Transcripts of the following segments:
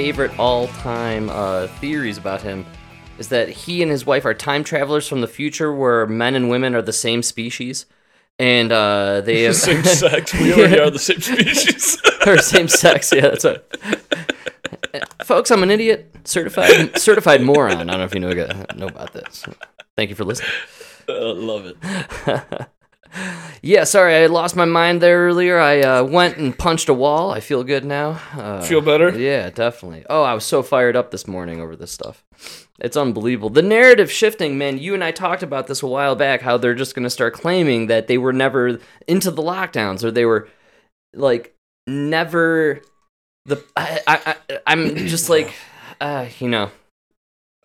one of my favorite all-time uh, theories about him is that he and his wife are time travelers from the future, where men and women are the same species, and uh, they have same sex. We already are the same species. or same sex. Yeah, that's right. Folks, I'm an idiot, certified certified moron. I don't know if you know know about this. Thank you for listening. Uh, love it. Yeah, sorry, I lost my mind there earlier. I uh, went and punched a wall. I feel good now. Uh, Feel better? Yeah, definitely. Oh, I was so fired up this morning over this stuff. It's unbelievable. The narrative shifting, man. You and I talked about this a while back. How they're just going to start claiming that they were never into the lockdowns, or they were like never. The I, I, I I'm just like, uh, you know.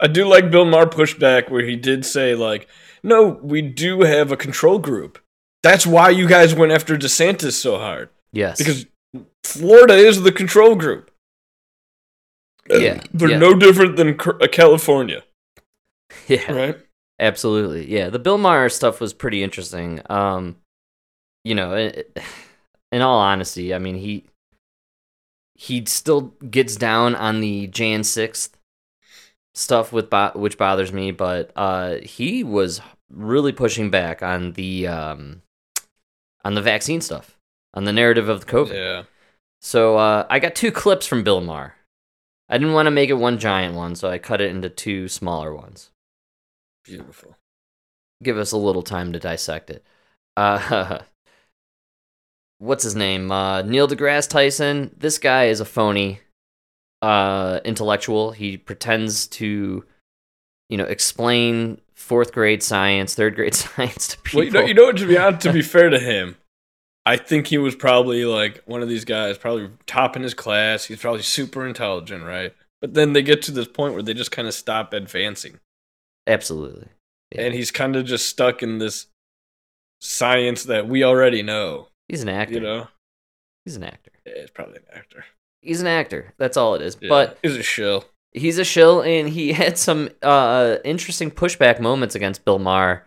I do like Bill Maher pushback where he did say like, "No, we do have a control group. That's why you guys went after DeSantis so hard Yes. because Florida is the control group. Yeah, they're yeah. no different than uh, California, yeah. right? Absolutely. Yeah, the Bill Maher stuff was pretty interesting. Um you know, it, in all honesty, I mean, he he still gets down on the Jan 6th stuff with bo- which bothers me, but uh he was really pushing back on the um on the vaccine stuff, on the narrative of the COVID. Yeah. So uh, I got two clips from Bill Maher. I didn't want to make it one giant one, so I cut it into two smaller ones. Beautiful. Give us a little time to dissect it. Uh, what's his name? Uh, Neil deGrasse Tyson. This guy is a phony uh, intellectual. He pretends to, you know, explain fourth grade science, third grade science to people. Well, you know, you know, to be honest, to be fair to him, I think he was probably like one of these guys, probably top in his class. He's probably super intelligent, right? But then they get to this point where they just kind of stop advancing, Absolutely. Yeah. and he's kind of just stuck in this science that we already know. He's an actor. You know, He's an actor. Yeah, it's probably an actor, He's an actor. That's all it is. Yeah, But he's a shill. He's a shill, and he had some uh, interesting pushback moments against Bill Maher.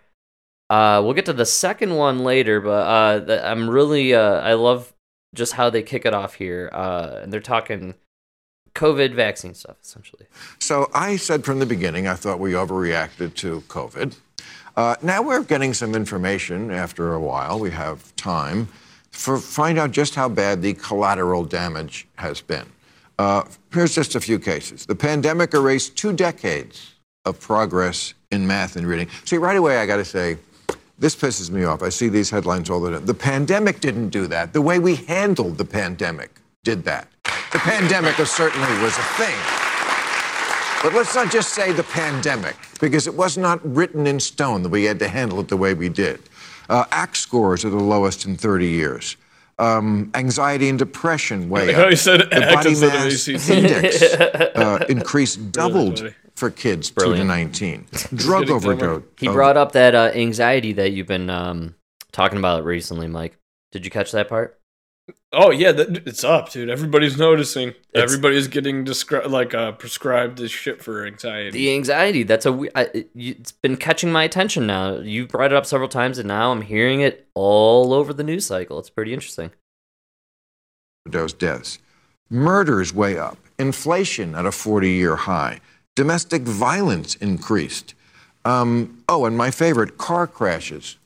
Uh, we'll get to the second one later, but uh, the, I'm really uh, I love just how they kick it off here, uh, and they're talking COVID vaccine stuff essentially. So I said from the beginning, I thought we overreacted to COVID. Uh, now we're getting some information after a while. We have time for find out just how bad the collateral damage has been. Uh, here's just a few cases. The pandemic erased two decades of progress in math and reading. See, right away, I got to say, this pisses me off. I see these headlines all the time. The pandemic didn't do that. The way we handled the pandemic did that. The pandemic certainly was a thing. But let's not just say the pandemic, because it was not written in stone that we had to handle it the way we did. Uh, ACT scores are the lowest in 30 years. Um, anxiety and depression way up. he said the ACT body mass ACT. index uh, increased, doubled funny. for kids 2 to 19. Drug overdose. He oh, brought up that uh, anxiety that you've been um, talking about recently, Mike. Did you catch that part? Oh yeah, that, it's up, dude. Everybody's noticing. It's- Everybody's getting descri- like uh, prescribed this shit for anxiety. The anxiety. That's a. we- I, it, it's been catching my attention now. You brought it up several times, and now I'm hearing it all over the news cycle. It's pretty interesting. overdose deaths. Murders way up. Inflation at a 40 year high. Domestic violence increased. Um, oh, and my favorite, car crashes.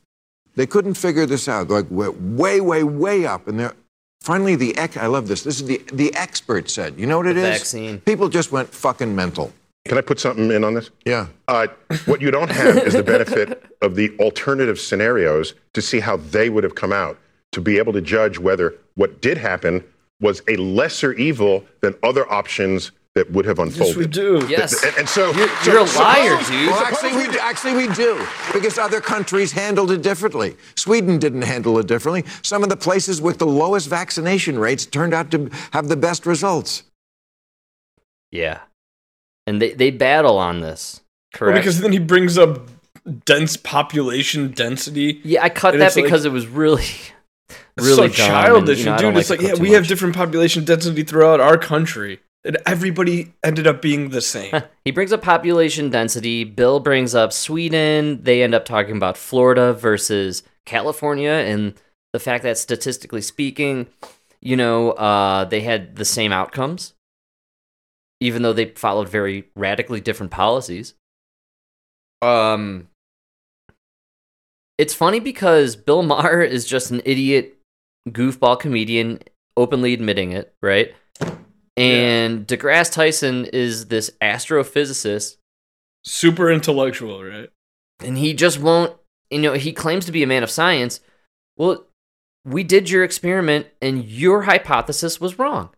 They couldn't figure this out. Like way, way, way, way up. And they're finally the ex- I love this. This is the the expert said. You know what it The is? vaccine. People just went fucking mental. Can I put something in on this? Yeah. Uh, what you don't have is the benefit of the alternative scenarios to see how they would have come out, to be able to judge whether what did happen was a lesser evil than other options that would have unfolded. yes, unfolded. we do. Yes. And, and so You're, so- you're a liar, suppose- dude. Well, actually, we, actually, we do, because other countries handled it differently. Sweden didn't handle it differently. Some of the places with the lowest vaccination rates turned out to have the best results. Yeah. And they, they battle on this. Well, Correct. because then he brings up dense population density. yeah, I cut that it's like- because it was really, really so dumb, and, childish, you know, dude. don't it's like like, yeah, cut too we have different population density throughout our country, and everybody ended up being the same. He brings up population density. Bill brings up Sweden. They end up talking about Florida versus California and the fact that statistically speaking, you know, uh, they had the same outcomes. even though they followed very radically different policies. Um, it's funny because Bill Maher is just an idiot goofball comedian, openly admitting it, right? And DeGrasse Tyson is this astrophysicist, Super intellectual, right? and he just won't, you know, he claims to be a man of science. Well, we did your experiment, and your hypothesis was wrong.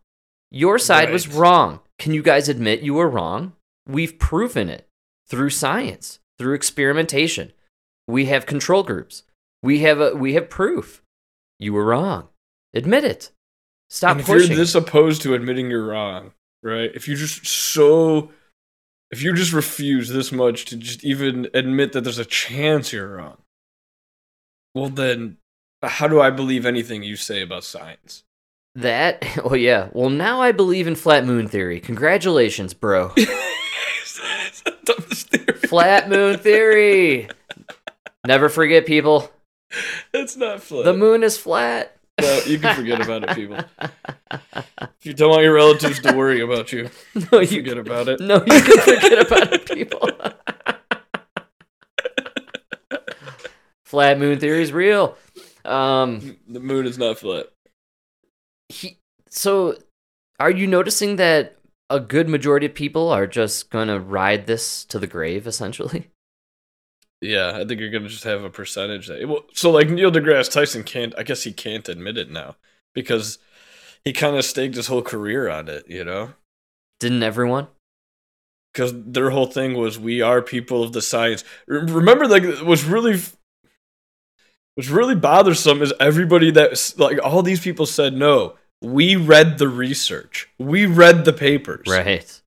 Your side was wrong. Can you guys admit you were wrong? We've proven it through science, through experimentation. We have control groups. We have a, we have proof. You were wrong. Admit it. Stop and if pushing. you're this opposed to admitting you're wrong, right? If you just so, if you just refuse this much to just even admit that there's a chance you're wrong, well then, how do I believe anything you say about science? that, oh yeah. Well, now I believe in flat moon theory. Congratulations, bro. The dumbest theory. flat moon theory. Never forget, people. It's not flat. The moon is flat. No, you can forget about it, people. If you don't want your relatives to worry about you, No, you forget about it. No, you can forget about it, people. Flat moon theory is real. Um, The moon is not flat. he, so are you noticing that a good majority of people are just gonna ride this to the grave, essentially? Yeah, I think you're gonna just have a percentage that. Well, so like Neil deGrasse Tyson can't. I guess he can't admit it now because he kind of staked his whole career on it. You know, Didn't everyone? because their whole thing was we are people of the science. Remember, like was really what's really bothersome is everybody that like all these people said no. We read the research. We read the papers. Right.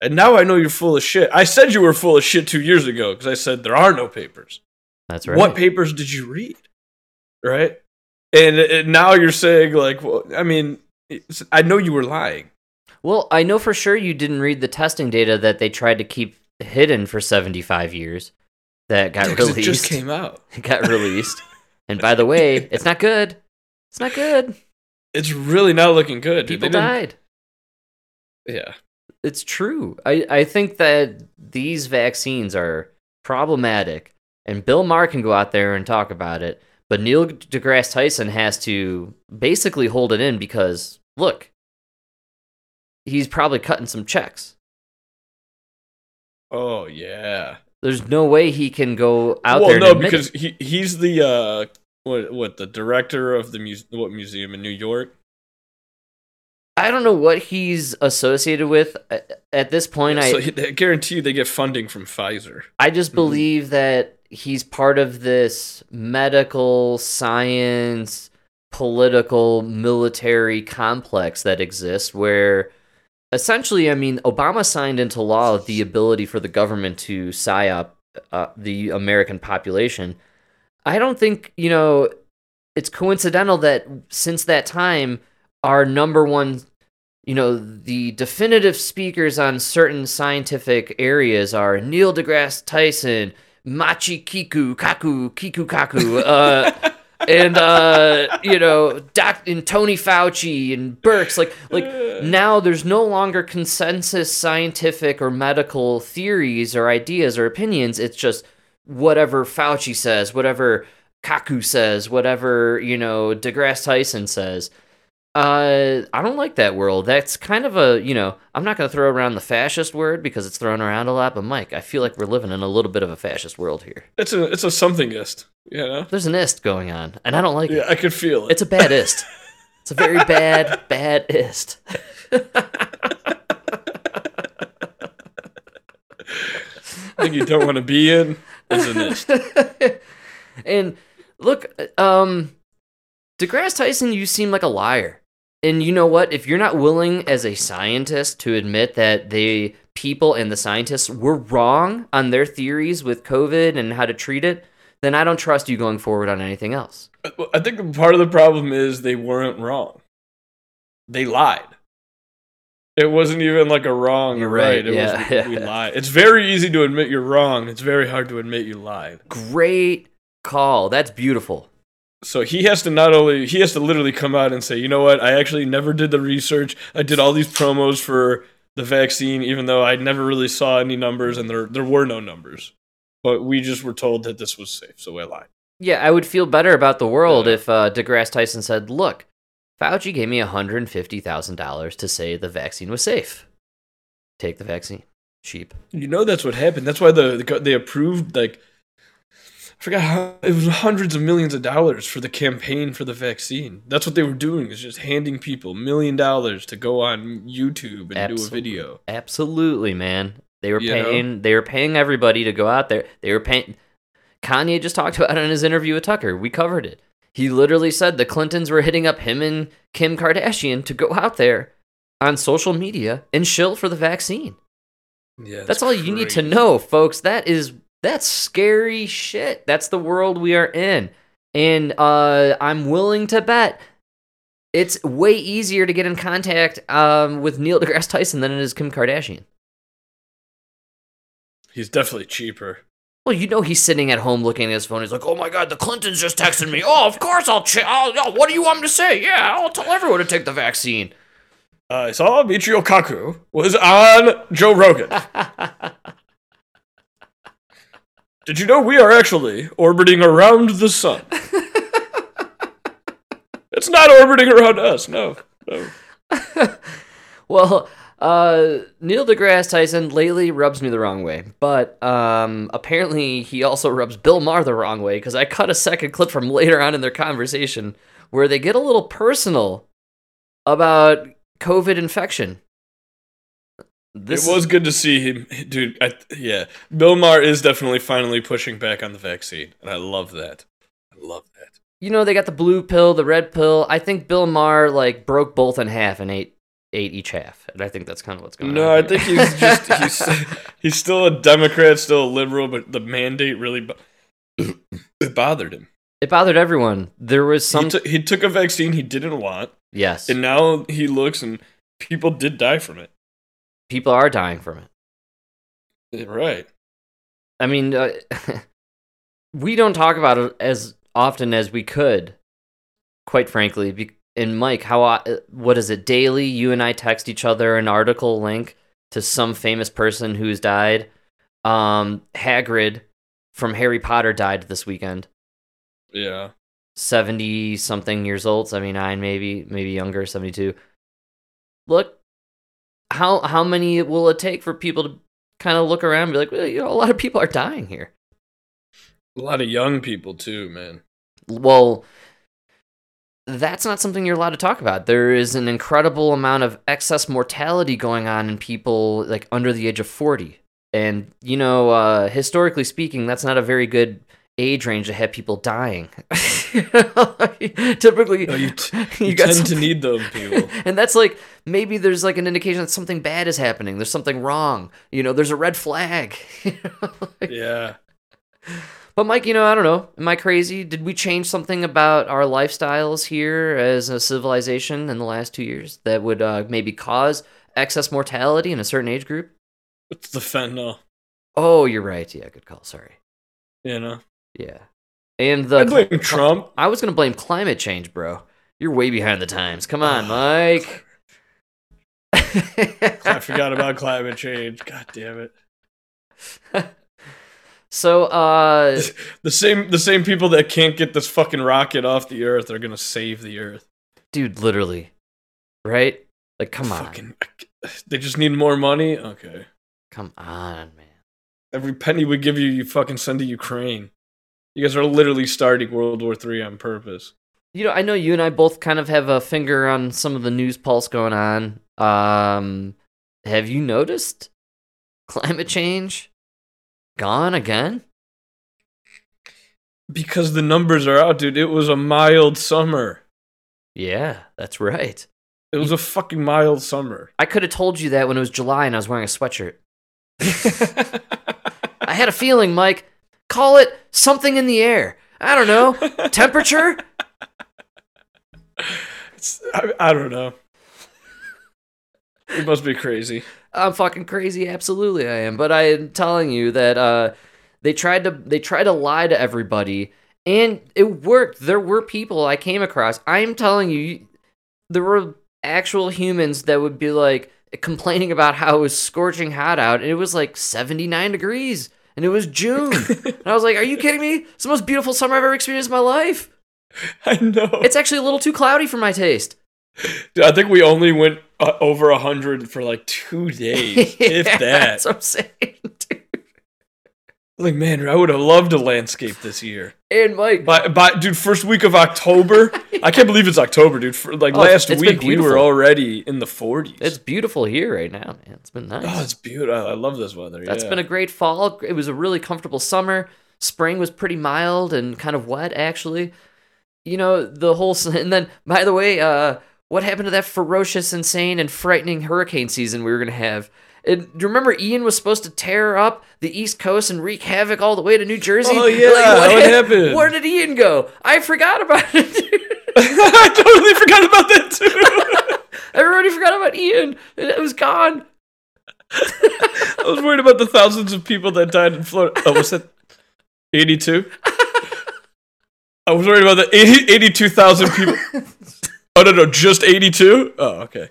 And now I know you're full of shit. I said you were full of shit two years ago because I said there are no papers. That's right. What papers did you read? Right? And, uh, and now you're saying, like, well, I mean, I know you were lying. Well, I know for sure you didn't read the testing data that they tried to keep hidden for 75 years that got Yeah, released. It just came out. It got released. and by the way, it's not good. It's not good. It's really not looking good. People died. Yeah. It's true. I, I think that these vaccines are problematic, and Bill Maher can go out there and talk about it, but Neil deGrasse Tyson has to basically hold it in because, look, he's probably cutting some checks. Oh, yeah. There's no way he can go out well, there. Well, no, because it. he he's the, uh, what, what, the director of the muse- what museum in New York? I don't know what he's associated with at, at this point. I so he, I guarantee you they get funding from Pfizer. I just believe that he's part of this medical science, political, military complex that exists where essentially, I mean, Obama signed into law the ability for the government to psyop uh, the American population. I don't think, you know, it's coincidental that since that time, our number one you know, the definitive speakers on certain scientific areas are Neil deGrasse Tyson, Machi Kiku, Kaku, Kiku Kaku, uh, and uh, you know, Doc and Tony Fauci and Birx. Like, like now there's no longer consensus scientific or medical theories or ideas or opinions. It's just whatever Fauci says, whatever Kaku says, whatever you know, deGrasse Tyson says. Uh, I don't like that world. That's kind of a, you know, I'm not going to throw around the fascist word because it's thrown around a lot, but Mike, I feel like we're living in a little bit of a fascist world here. It's a it's a somethingist, you know. There's an ist going on, and I don't like Yeah, it. Yeah, I could feel it. It's a bad ist. It's a very bad, bad ist. thing you don't want to be in is a nist. and look, um, DeGrasse Tyson, you seem like a liar. And you know what? If you're not willing as a scientist to admit that the people and the scientists were wrong on their theories with COVID and how to treat it, then I don't trust you going forward on anything else. Uh, I think part of the problem is they weren't wrong. They lied. It wasn't even like a wrong You're or right. right, It yeah. was we lied. It's very easy to admit you're wrong. It's very hard to admit you lied. Great call. That's beautiful. So he has to not only he has to literally come out and say, you know what, I actually never did the research. I did all these promos for the vaccine, even though I never really saw any numbers and there there were no numbers. But we just were told that this was safe, so I lied. Yeah, I would feel better about the world Yeah. if uh, DeGrasse Tyson said, "Look, Fauci gave me one hundred fifty thousand dollars to say the vaccine was safe. Take the vaccine, cheap." You know that's what happened. That's why the, the they approved like I forgot how it was hundreds of millions of dollars for the campaign for the vaccine. That's what they were doing is just handing people million dollars to go on YouTube and do a video. Absolutely, man. They were You know? paying. They were paying everybody to go out there. They were paying. Kanye just talked about it in his interview with Tucker. We covered it. He literally said the Clintons were hitting up him and Kim Kardashian to go out there on social media and shill for the vaccine. Yeah, That's all you need to know, folks. That is that's scary shit. That's the world we are in. And uh, I'm willing to bet it's way easier to get in contact um, with Neil deGrasse Tyson than it is Kim Kardashian. He's definitely cheaper. Well, you know he's sitting at home looking at his phone. He's like, "Oh my god, the Clintons just texted me. Oh, of course I'll. Ch- I'll oh, what do you want me to say? Yeah, I'll tell everyone to take the vaccine." I saw Michio Kaku was on Joe Rogan. Did you know we are actually orbiting around the sun? it's not orbiting around us. No, no. Well, uh, Neil deGrasse Tyson lately rubs me the wrong way, but um, apparently he also rubs Bill Maher the wrong way because I cut a second clip from later on in their conversation where they get a little personal about COVID infection. This it was good to see him, dude. I, yeah, Bill Maher is definitely finally pushing back on the vaccine, and I love that. I love that. you know they got the blue pill, the red pill. I think Bill Maher like broke both in half and ate ate each half, and I think that's kind of what's going No, on. No, I think he's just he's he's still a Democrat, still a liberal, but the mandate really bo- it bothered him. it bothered everyone. There was some he, took he took a vaccine he didn't want, yes, and now he looks and people did die from it. People are dying from it. Right. I mean, uh, we don't talk about it as often as we could, quite frankly. Be- and Mike, how uh, what is it daily? You and I text each other an article link to some famous person who's died. Um, Hagrid from Harry Potter died this weekend. Yeah. Seventy something years old, seventy nine maybe, maybe younger, seventy two. Look, how how many will it take for people to kind of look around and be like, well, you know, a lot of people are dying here. A lot of young people too, man. well that's not something you're allowed to talk about there is an incredible amount of excess mortality going on in people like under the age of 40 and you know uh, historically speaking that's not a very good age range to have people dying typically No, you t- you You, tend to need those people. and that's like maybe there's like an indication that something bad is happening there's something wrong you know there's a red flag yeah. But Mike, you know, I don't know. Am I crazy? Did we change something about our lifestyles here as a civilization in the last two years that would uh, maybe cause excess mortality in a certain age group? It's the fentanyl. Oh, you're right. Yeah, good call. Sorry. You know. Yeah, and the I blame Trump. I was gonna blame climate change, bro. You're way behind the times. Come on, Mike. I forgot about climate change. God damn it. so, uh, The same the same people that can't get this fucking rocket off the earth are gonna save the earth. dude, literally, right? Like, come on, they just need more money. Okay. come on, man. Every penny we give you, you fucking send to Ukraine. You guys are literally starting World War Three on purpose. You know, I know you and I both kind of have a finger on some of the news pulse going on. Um, have you noticed climate change gone again? Because the numbers are out, dude. It was a mild summer. Yeah, that's right. It was a fucking mild summer. I could have told you that when it was July and I was wearing a sweatshirt. I had a feeling, Mike. Call it something in the air. I don't know. Temperature? It's, I, I don't know. It must be crazy. I'm fucking crazy. Absolutely, I am. But I am telling you that uh, they tried to they tried to lie to everybody, and it worked. There were people I came across. I'm telling you, there were actual humans that would be like, complaining about how it was scorching hot out, and it was like 79 degrees, and it was June. and I was like, "Are you kidding me? It's the most beautiful summer I've ever experienced in my life." I know. It's actually a little too cloudy for my taste. Dude, I think we only went uh, over a hundred for like two days, if that. That's what I'm saying. Like, man, I would have loved a landscape this year. And Mike, By, by, dude, first week of October. I can't believe it's October, dude. For, like Oh, last it's week, we were already in the 40s. it's beautiful here right now, man. It's been nice. oh, it's beautiful. I love this weather. That's yeah. been a great fall. It was a really comfortable summer. Spring was pretty mild and kind of wet, actually. You know, the whole. And then, by the way, uh, what happened to that ferocious, insane, and frightening hurricane season we were going to have? And do you remember Ian was supposed to tear up the East Coast and wreak havoc all the way to New Jersey? Oh, yeah, what hap- happened? Where did Ian go? I forgot about it. I totally forgot about that too. Everybody forgot about Ian. It was gone. I was worried about the thousands of people that died in Florida. Oh, was that 82? I was worried about the 80, 82,000 people. Oh, no, no, just 82? Oh, okay.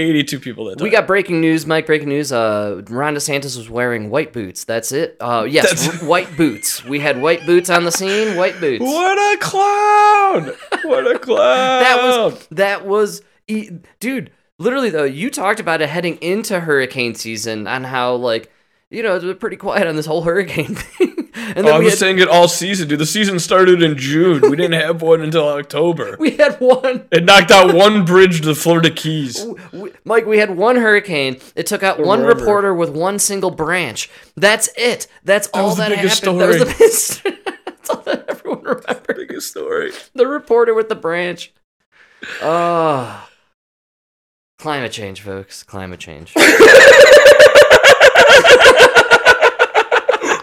82 people that died. We got breaking news, Mike. Breaking news. Uh, Ron DeSantis was wearing white boots. That's it. Uh, yes, That's- white boots. We had white boots on the scene. White boots. What a clown! What a clown! That was that was, e- dude. Literally though, you talked about it heading into hurricane season on how like you know it was pretty quiet on this whole hurricane thing, and Oh, I was had, saying it all season, dude. The season started in June. We didn't have one until October. we had one. It knocked out one bridge to the Florida Keys. we- Mike, we had one hurricane. It took out one wherever. reporter with one single branch. That's it. That's all was the that biggest happened. That was the story. biggest. That's all that everyone remembered. Biggest story. The reporter with the branch. Oh. Climate change, folks. Climate change.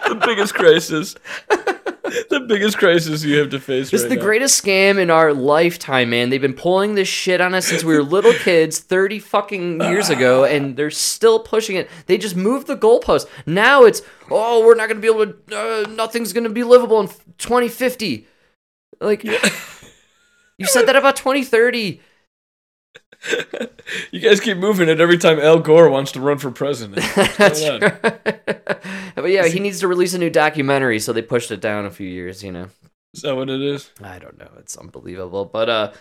The biggest crisis. the biggest crisis you have to face This right is the now. greatest scam in our lifetime, man. They've been pulling this shit on us since we were little kids 30 fucking years ago, and they're still pushing it. They just moved the goalpost. Now it's, oh, we're not going to be able to, uh, nothing's going to be livable in 2050. Like, you said that about 2030. You guys keep moving it every time Al Gore wants to run for president. That's right. but yeah, he needs to release a new documentary, so they pushed it down a few years, you know. Is that what it is? I don't know. It's unbelievable, but uh,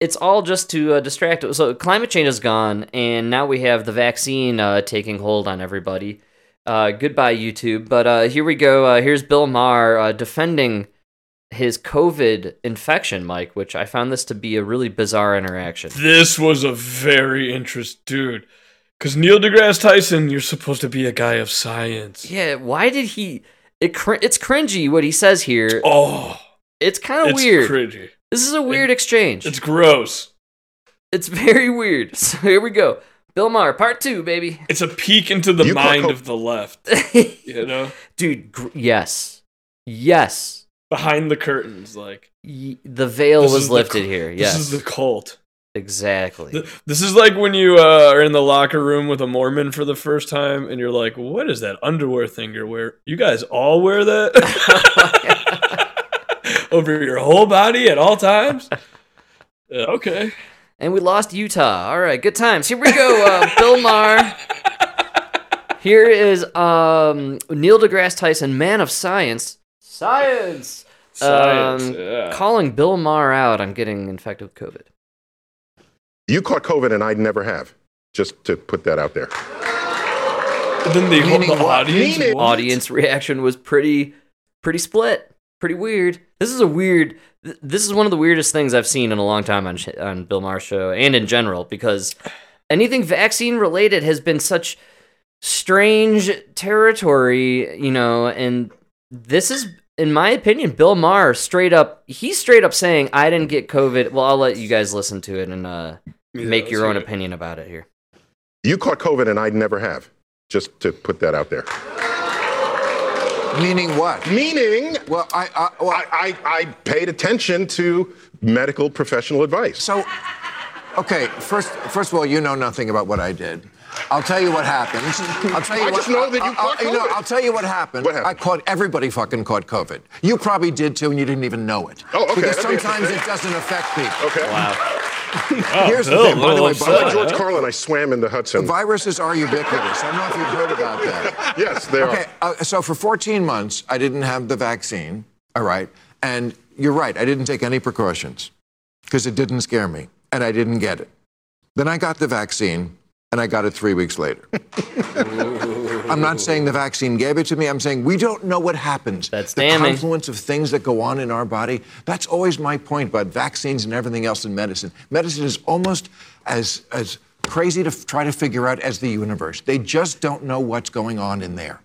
it's all just to uh, distract. So climate change is gone, and now we have the vaccine uh, taking hold on everybody. Uh, goodbye, YouTube. But uh, here we go. Uh, here's Bill Maher uh, defending his COVID infection, Mike, which I found this to be a really bizarre interaction. This was a very interesting dude. Because Neil deGrasse Tyson, you're supposed to be a guy of science. Yeah, why did he? It cr- it's cringy what he says here. Oh, It's kind of it's weird. cringy. This is a weird exchange. It's gross. It's very weird. So here we go. Bill Maher, part two, baby. It's a peek into the You mind co- of the left. You know, Dude, gr- yes. Yes. Behind the curtains, like the veil was the lifted cu- here. this Yes. is the cult. exactly. Th- This is like when you uh, are in the locker room with a Mormon for the first time, and you're like, "What is that underwear thing you're wearing? You guys all wear that over your whole body at all times?" Yeah, okay. and we lost Utah. All right, good times. Here we go. Uh, Bill Maher. Here is um, Neil deGrasse Tyson, man of science. Science. Science. Um, yeah. Calling Bill Maher out on getting infected with COVID. You caught COVID and I never have. Just to put that out there. And then the, Meaning the audience. What? audience reaction was pretty pretty split pretty weird this is a weird th- this is one of the weirdest things i've seen in a long time on sh- on bill maher's show and in general because anything vaccine related has been such strange territory you know and this is in my opinion bill maher straight up he's straight up saying i didn't get covid well i'll let you guys listen to it and uh Yeah, make your own hear it. opinion about it here You caught COVID and I never have. Just to put that out there. Meaning what? Meaning, Well, I, I, well, I, I, I paid attention to medical professional advice. So, okay, first, first of all, you know nothing about what I did. I'll tell you what happened. I'll tell you I what. just know that you I'll, caught I'll- know, I'll tell you what happened. What happened? I caught everybody fucking caught COVID. You probably did too, and you didn't even know it. Oh, okay, Because that'd be sometimes it doesn't affect people. Okay. wow Here's the thing. By the way, upset. by Like George way, Carlin, I swam in the Hudson. viruses are ubiquitous. I don't know if you've heard about that. Yes, they Okay, are. uh, so for 14 months, I didn't have the vaccine. All right. And you're right, I didn't take any precautions because it didn't scare me and I didn't get it. Then I got the vaccine and I got it three weeks later. I'm not saying the vaccine gave it to me. I'm saying we don't know what happens. That's the damning. confluence of things that go on in our body. That's always my point about vaccines and everything else in medicine. Medicine is almost as as crazy to f- try to figure out as the universe. They just don't know what's going on in there.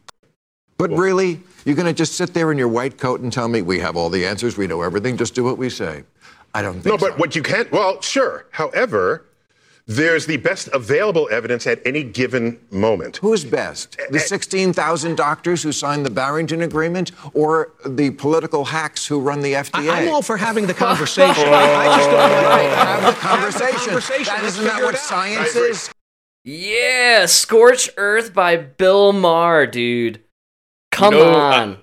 But really, you're going to just sit there in your white coat and tell me we have all the answers, we know everything, just do what we say. I don't think No, but so. what you can't, well, sure. However, there's the best available evidence at any given moment. Who's best? The 16,000 doctors who signed the Barrington Agreement or the political hacks who run the FDA? I- I'm all for having the conversation. I just don't want Right, to have the conversation. conversation. That Let's isn't that what out. science is? Yeah, Scorch Earth by Bill Maher, dude. Come know, on.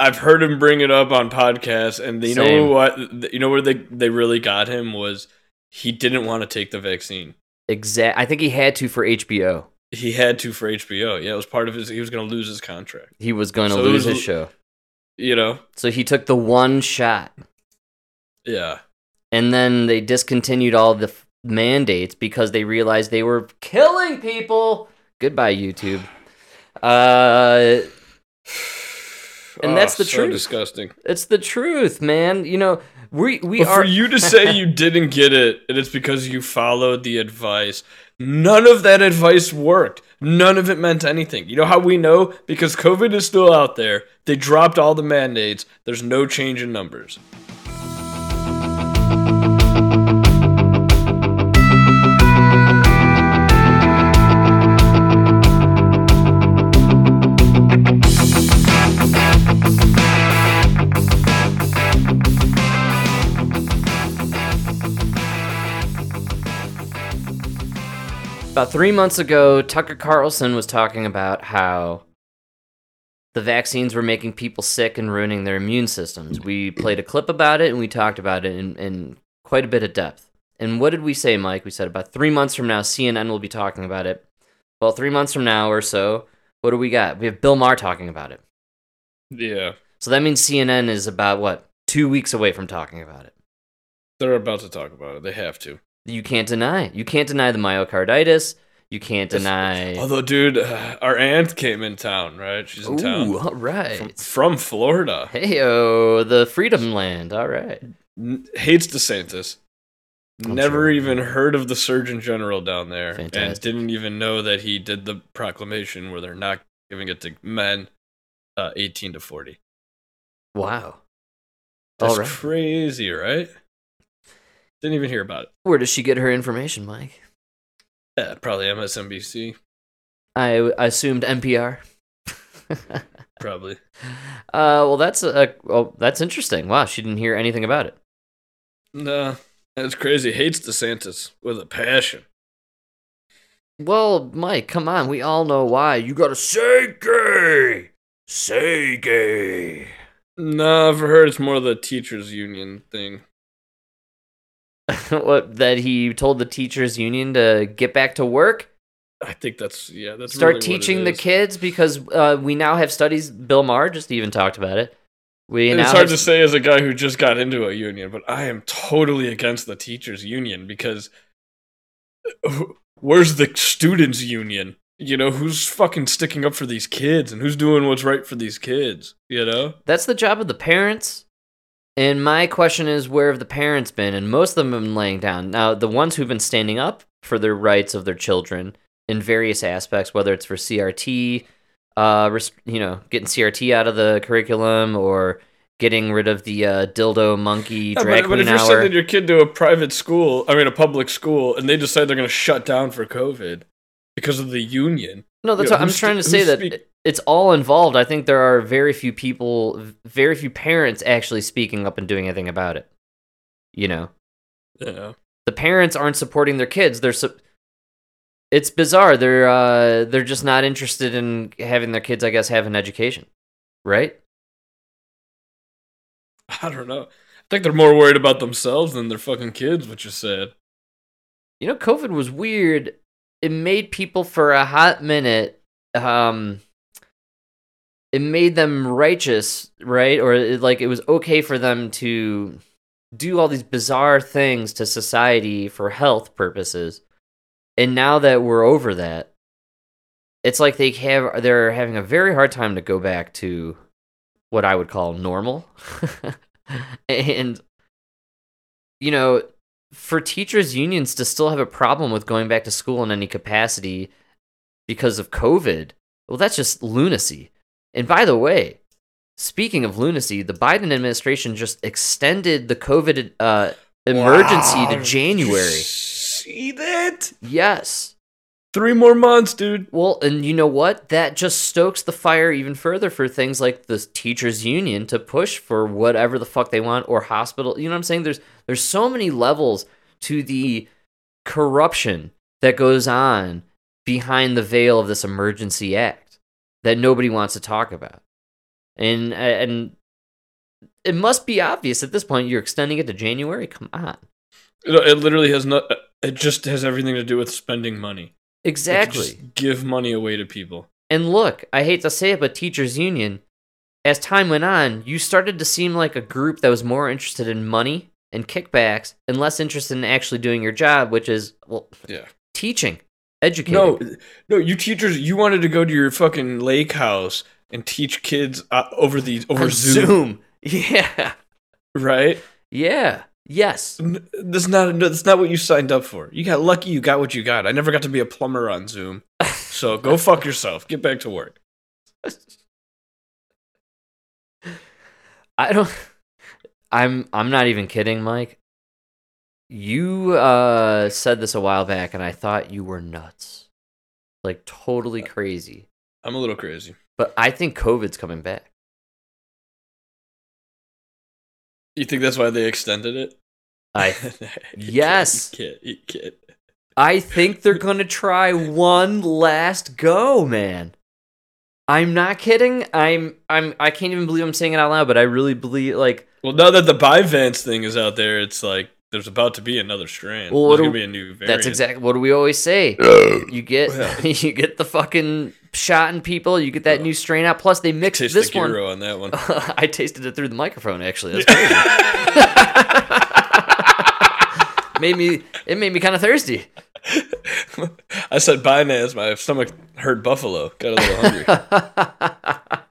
I've heard him bring it up on podcasts, and you know Same. what? You know where they they really got him was he didn't want to take the vaccine. Exact. I think he had to for HBO. He had to for HBO. Yeah, it was part of his. He was going to lose his contract. He was going to So lose was- his show. You know? So he took the one shot. Yeah. And then they discontinued all the f- mandates because they realized they were killing people. Goodbye, YouTube. Uh, And that's the Oh, so truth. Disgusting. it's the truth, man. You know, we we But are for you to say you didn't get it, and it's because you followed the advice. None of that advice worked. None of it meant anything. You know how we know? Because COVID is still out there. They dropped all the mandates. There's no change in numbers. About three months ago, Tucker Carlson was talking about how the vaccines were making people sick and ruining their immune systems. We played a clip about it and we talked about it in, in quite a bit of depth. And what did we say, Mike? We said about three months from now, CNN will be talking about it. Well, three months from now or so, what do we got? We have Bill Maher talking about it. Yeah. So that means CNN is about what? Two weeks away from talking about it. They're about to talk about it. They have to. You can't deny. You can't deny the myocarditis. You can't deny. Although, dude, uh, our aunt came in town, right? She's in town. Ooh, all right. From, from Florida. Heyo, the Freedom Land. All right. N- hates DeSantis. I'm Never sure. even heard of the Surgeon General down there, and didn't even know that he did the proclamation where they're not giving it to men uh, 18 to 40. Wow. That's All right. crazy, right? Didn't even hear about it. Where does she get her information, Mike? Yeah, probably MSNBC. I, I assumed NPR. probably. uh, well, that's a, well, that's interesting. Wow, she didn't hear anything about it. No, that's crazy. Hates DeSantis with a passion. Well, Mike, come on. We all know why. You gotta say gay. Say gay. No, for her, it's more the teachers' union thing. what that he told the teachers union to get back to work I think that's yeah. That's start really teaching the kids because uh, we now have studies bill maher just even talked about it we And now it's hard have- to say as a guy who just got into a union, but I am totally against the teachers' union because where's the students' union? You know, who's fucking sticking up for these kids and who's doing what's right for these kids? You know, that's the job of the parents and my question is where have the parents been? And most of them have been laying down. Now the ones who've been standing up for the rights of their children in various aspects whether it's for crt uh you know getting crt out of the curriculum or getting rid of the uh, dildo monkey Yeah, drag but, but queen if you're hour. sending your kid to a private school, I mean a public school, and they decide they're going to shut down for COVID because of the union, No, that's Yeah, what I'm trying to say that speak- it's all involved. I think there are very few people, very few parents actually speaking up and doing anything about it. You know, you know, the parents aren't supporting their kids. They're su- it's bizarre. They're uh they're just not interested in having their kids, I guess, have an education, right? I don't know. I think they're more worried about themselves than their fucking kids, which is sad. you know, COVID was weird. It made people for a hot minute, um, it made them righteous, right? Or it, like it was okay for them to do all these bizarre things to society for health purposes. And now that we're over that, it's like they have they're having a very hard time to go back to what I would call normal. and you know, for teachers unions to still have a problem with going back to school in any capacity because of COVID, well that's just lunacy. And by the way, speaking of lunacy, the Biden administration just extended the COVID uh, emergency Wow. to January. See that? Yes. Three more months, dude. Well, and you know what? That just stokes the fire even further for things like the teachers union to push for whatever the fuck they want or hospital. You know what I'm saying? There's there's so many levels to the corruption that goes on behind the veil of this emergency act that nobody wants to talk about. And and it must be obvious at this point you're extending it to January. Come on. It, it literally has not. It just has everything to do with spending money. Exactly. just give money away to people. And look, I hate to say it, but teachers union, as time went on, you started to seem like a group that was more interested in money and kickbacks and less interested in actually doing your job, which is well, Yeah. teaching, educating. No, no, you teachers, you wanted to go to your fucking lake house and teach kids uh, over the over Zoom, Zoom. Yeah, right? yeah, yes. N- That's not no, that's not what you signed up for. You got lucky. You got what you got. I never got to be a plumber on Zoom, so go fuck yourself. Get back to work. I don't. I'm I'm not even kidding, Mike. You uh, said this a while back, and I thought you were nuts, like totally crazy. I'm a little crazy. But I think COVID's coming back. You think that's why they extended it? I You Yes. kid, you kid, you kid. I think they're gonna try one last go, man. I'm not kidding. I'm I'm I can't even believe I'm saying it out loud, but I really believe like Well, now that the Binance thing is out there, it's like there's about to be another strand. Well, there's gonna do- be a new variant. that's exactly what do we always say. You get Well. you get the fucking shot in people, you get that uh, new strain out. Plus they mixed Taste this the one. on that one. I tasted it through the microphone actually. That's crazy. Made me it made me kind of thirsty. I said Binance. My stomach hurt buffalo. Got a little hungry.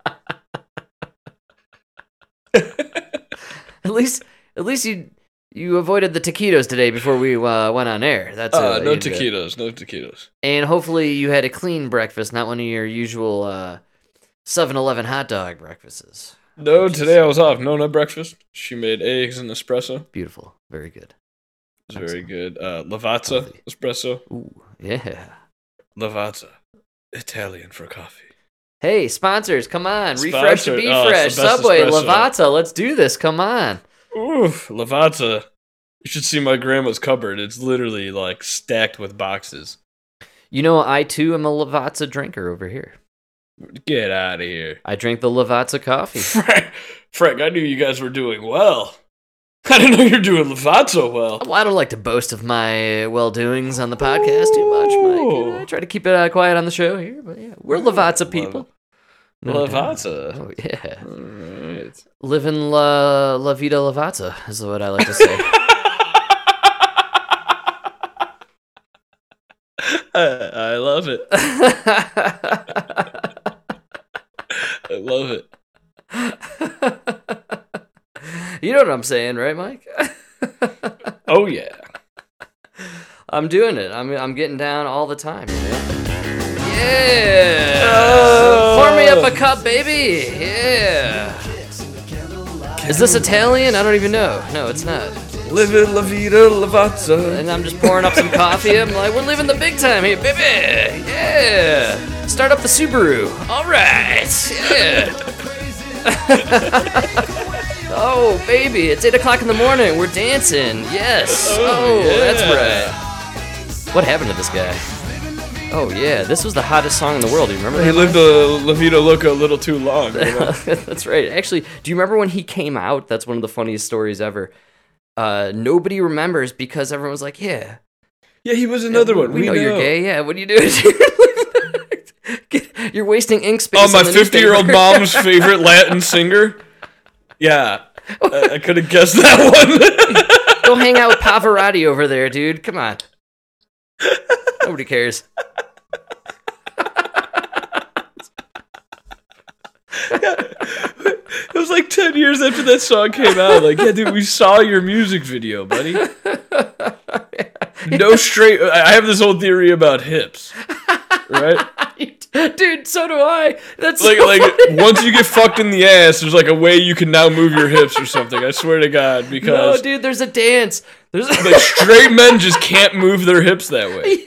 At least at least you you avoided the taquitos today before we uh, went on air. That's Uh, uh, no taquitos. No taquitos. And hopefully you had a clean breakfast, not one of your usual uh, 7-Eleven hot dog breakfasts. No, today I was off. No, no breakfast. She made eggs and espresso. Beautiful, very good. It's very Excellent. good. Uh, Lavazza Healthy. espresso. Ooh, yeah. Lavazza, Italian for coffee. Hey, sponsors, come on. Refresh Sponsor- to be oh, fresh. Subway, espresso. Lavazza, let's do this. Come on. Oof, Lavazza. You should see my grandma's cupboard. It's literally like stacked with boxes. You know, I too am a Lavazza drinker over here. Get out of here. I drink the Lavazza coffee. Frank, Frank, I knew you guys were doing well. I didn't know you're doing Lavazza well. Well, I don't like to boast of my well doings on the podcast too much, Mike. You know, I try to keep it uh, quiet on the show here, but yeah, we're Lavazza people. No. Lavazza. Oh yeah, living la la vida Lavazza is what I like to say. I, I love it. I love it. you know what I'm saying, right, Mike? Oh yeah. I'm doing it. I'm I'm getting down all the time. Man. Oh. Yeah. Oh. Pour me up a cup, baby. Yeah. Is this Italian? I don't even know. No, it's not. Living La Vida Lavazza. And I'm just pouring up some coffee. I'm like, we're living the big time here, baby. Yeah. Start up the Subaru. All right. Yeah. oh, baby. It's 8 o'clock in the morning. We're dancing. Yes. Oh, that's right. What happened to this guy? Oh, yeah. This was the hottest song in the world. Do you remember He that? lived a La Vida Loca a little too long. You know? That's right. Actually, do you remember when he came out? That's one of the funniest stories ever. Uh, nobody remembers because everyone was like, "Yeah, Yeah, he was another one. We, know, you're gay. Yeah, what are you doing? Get- you're wasting ink space. Oh, my 50 year old mom's favorite Latin singer. Yeah, I, I could have guessed that one. Go hang out with Pavarotti over there, dude. Come on. Nobody cares. yeah. it was like 10 years after that song came out. Like, yeah, dude, we saw your music video, buddy. No straight. I have this whole theory about hips, right? Dude, so do I. That's Like, so like funny. once you get fucked in the ass, there's like a way you can now move your hips or something. I swear to God, No, because dude, there's a dance. There's like straight men just can't move their hips that way.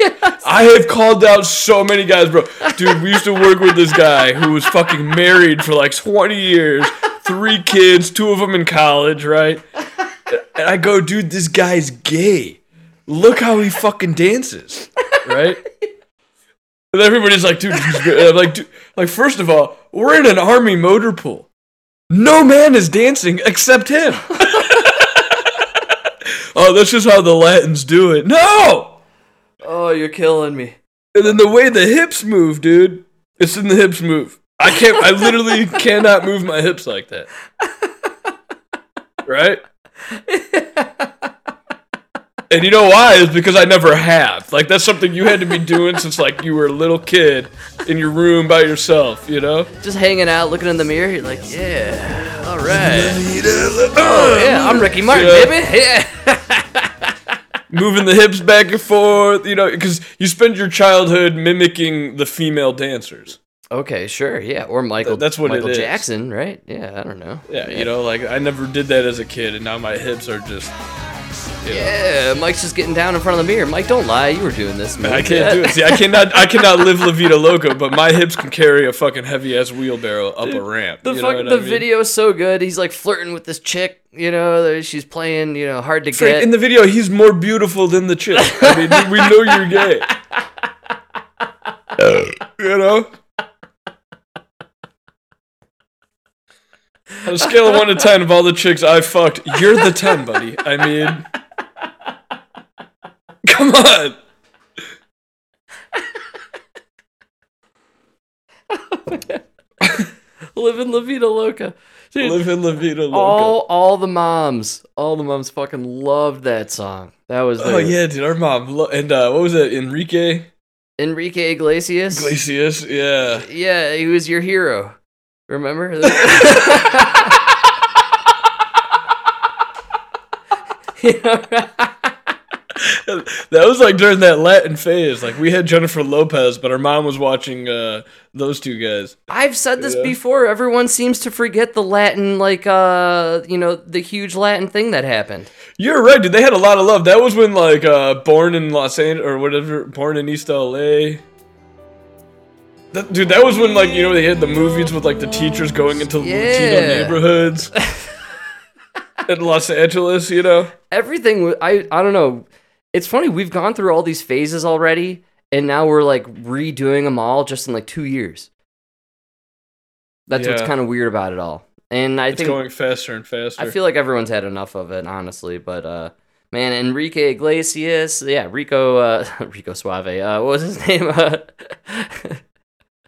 I have called out so many guys, bro. Dude, we used to work with this guy who was fucking married for like 20 years, three kids, two of them in college, right? And I go, dude, this guy's gay. Look how he fucking dances, right? And everybody's like, dude. I'm like, dude, like first of all, we're in an army motor pool. No man is dancing except him. oh, that's just how the Latins do it. No. Oh, you're killing me. And then the way the hips move, dude, it's in the hips move. I can't. I literally cannot move my hips like that. Right? And you know why? Is because I never have. Like that's something you had to be doing since like you were a little kid in your room by yourself. You know? Just hanging out, looking in the mirror. You're like, yeah, all right. Oh, yeah, I'm Ricky Martin, Yeah. baby. Yeah. moving the hips back and forth, you know, because you spend your childhood mimicking the female dancers. Okay, sure, yeah. Or Michael. Th- that's what it Michael is. Jackson, right? Yeah, I don't know. Yeah, you know, like I never did that as a kid, and now my hips are just. Yeah, Mike's just getting down in front of the mirror. Mike, don't lie. You were doing this, man. I can't do it. See, I cannot, I cannot live La Vida Loca, but my hips can carry a fucking heavy ass wheelbarrow up a ramp. The you fuck, the I mean? video is so good. He's like flirting with this chick. You know, she's playing. You know, hard to get. in the video, he's more beautiful than the chick. I mean, we know you're gay. you know. On a scale of one to ten of all the chicks I fucked, you're the ten, buddy. I mean, come on. Living La Vida Loca. Dude, Live in La Vida Loca. all all the moms, all the moms fucking loved that song. That was oh yeah, dude, our mom lo- and uh, what was it? Enrique Enrique Iglesias. Iglesias. Yeah. Yeah, he was your hero. Remember? Yeah. That was like during that Latin phase. Like we had Jennifer Lopez, but our mom was watching uh, those two guys. I've said this Yeah. before. Everyone seems to forget the Latin, like, uh, you know, the huge Latin thing that happened. You're right, dude. They had a lot of love. That was when like uh, Born in Los Angeles or whatever, Born in East LA. That, dude, that was when like you know they had the movies with like the teachers going into Latino neighborhoods in Los Angeles. You know. Everything, I, I don't know. It's funny. We've gone through all these phases already, and now we're like redoing them all just in like two years. That's what's kind of weird about it all. And I It's think going faster and faster. I feel like everyone's had enough of it, honestly. But uh, man, Enrique Iglesias, yeah, Rico, uh, Rico Suave. Uh, what was his name? Uh,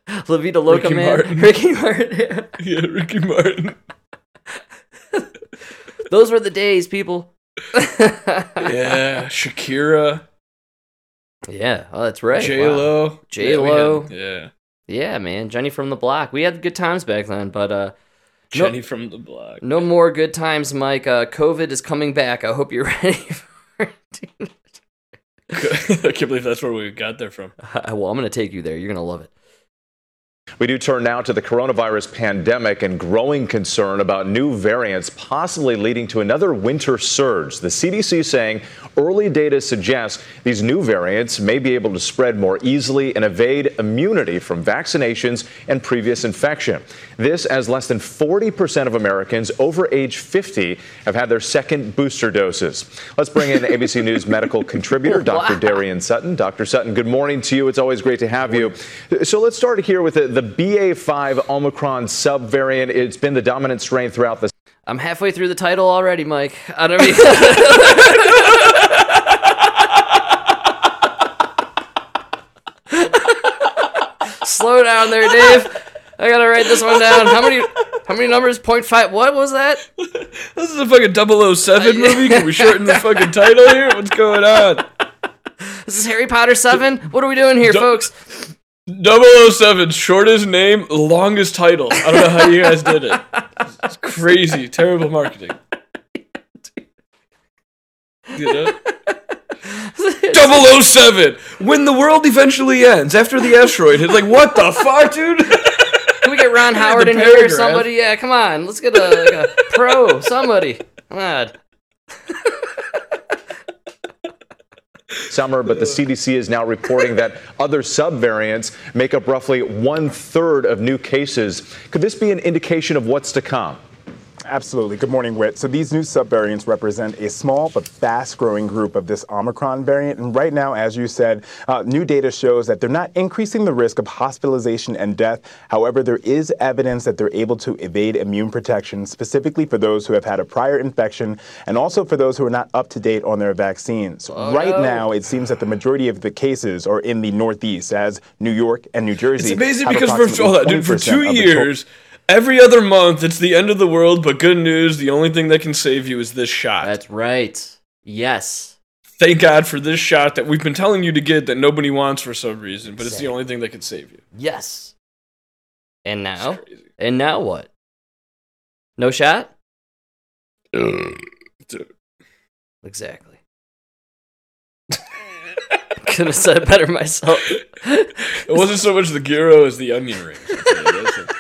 La Vida Loca, Ricky man. Martin. Ricky Martin. yeah, Ricky Martin. Those were the days, people. Yeah, Shakira, yeah. Oh, that's right. J Wow. Lo, J-Lo. yeah, Yeah, man. Jenny from the block. We had good times back then, but uh, Jenny from the block. no more good times, Mike. Uh, COVID is coming back. I hope you're ready for it. I can't believe that's where we got there from. well, I'm gonna take you there. You're gonna love it. We do turn now to the coronavirus pandemic and growing concern about new variants possibly leading to another winter surge. The CDC saying early data suggests these new variants may be able to spread more easily and evade immunity from vaccinations and previous infection. This as less than 40% of Americans over age 50 have had their second booster doses. Let's bring in ABC News medical contributor Dr. Wow. Darien Sutton. Dr. Sutton, good morning to you. It's always great to have you. So let's start here with the, the BA5 Omicron subvariant. It's been the dominant strain throughout the I'm halfway through the title already, Mike. I don't mean. Slow down there, Dave. I gotta write this one down. How many? How many numbers? Point five. What was that? This is a fucking 007 movie. Can we shorten the fucking title here? What's going on? This is Harry Potter seven. What are we doing here, folks? 007, shortest name, longest title. I don't know how you guys did it. It's crazy. Terrible marketing. You know? 007, when the world eventually ends after the asteroid hits. Like, what the fuck, dude? Can we get Ron Howard the in here or somebody? Yeah, come on. Let's get a, like a pro. Somebody. Come on. summer, but the CDC is now reporting that other subvariants make up roughly one third of new cases. Could this be an indication of what's to come? Absolutely. Good morning, Whit. So these new subvariants represent a small but fast-growing group of this Omicron variant. And right now, as you said, uh, new data shows that they're not increasing the risk of hospitalization and death. However, there is evidence that they're able to evade immune protection, specifically for those who have had a prior infection and also for those who are not up to date on their vaccines. right no. now, it seems that the majority of the cases are in the Northeast, as New York and New Jersey. It's amazing have because for, dude, for two years, every other month, it's the end of the world, but good news, the only thing that can save you is this shot. That's right. Yes. Thank God for this shot that we've been telling you to get that nobody wants for some reason, but it's the only thing that can save you. Yes. And now? And now what? No shot? Exactly. Could have said it better myself. It wasn't so much the gyro as the onion rings tell you, that's it.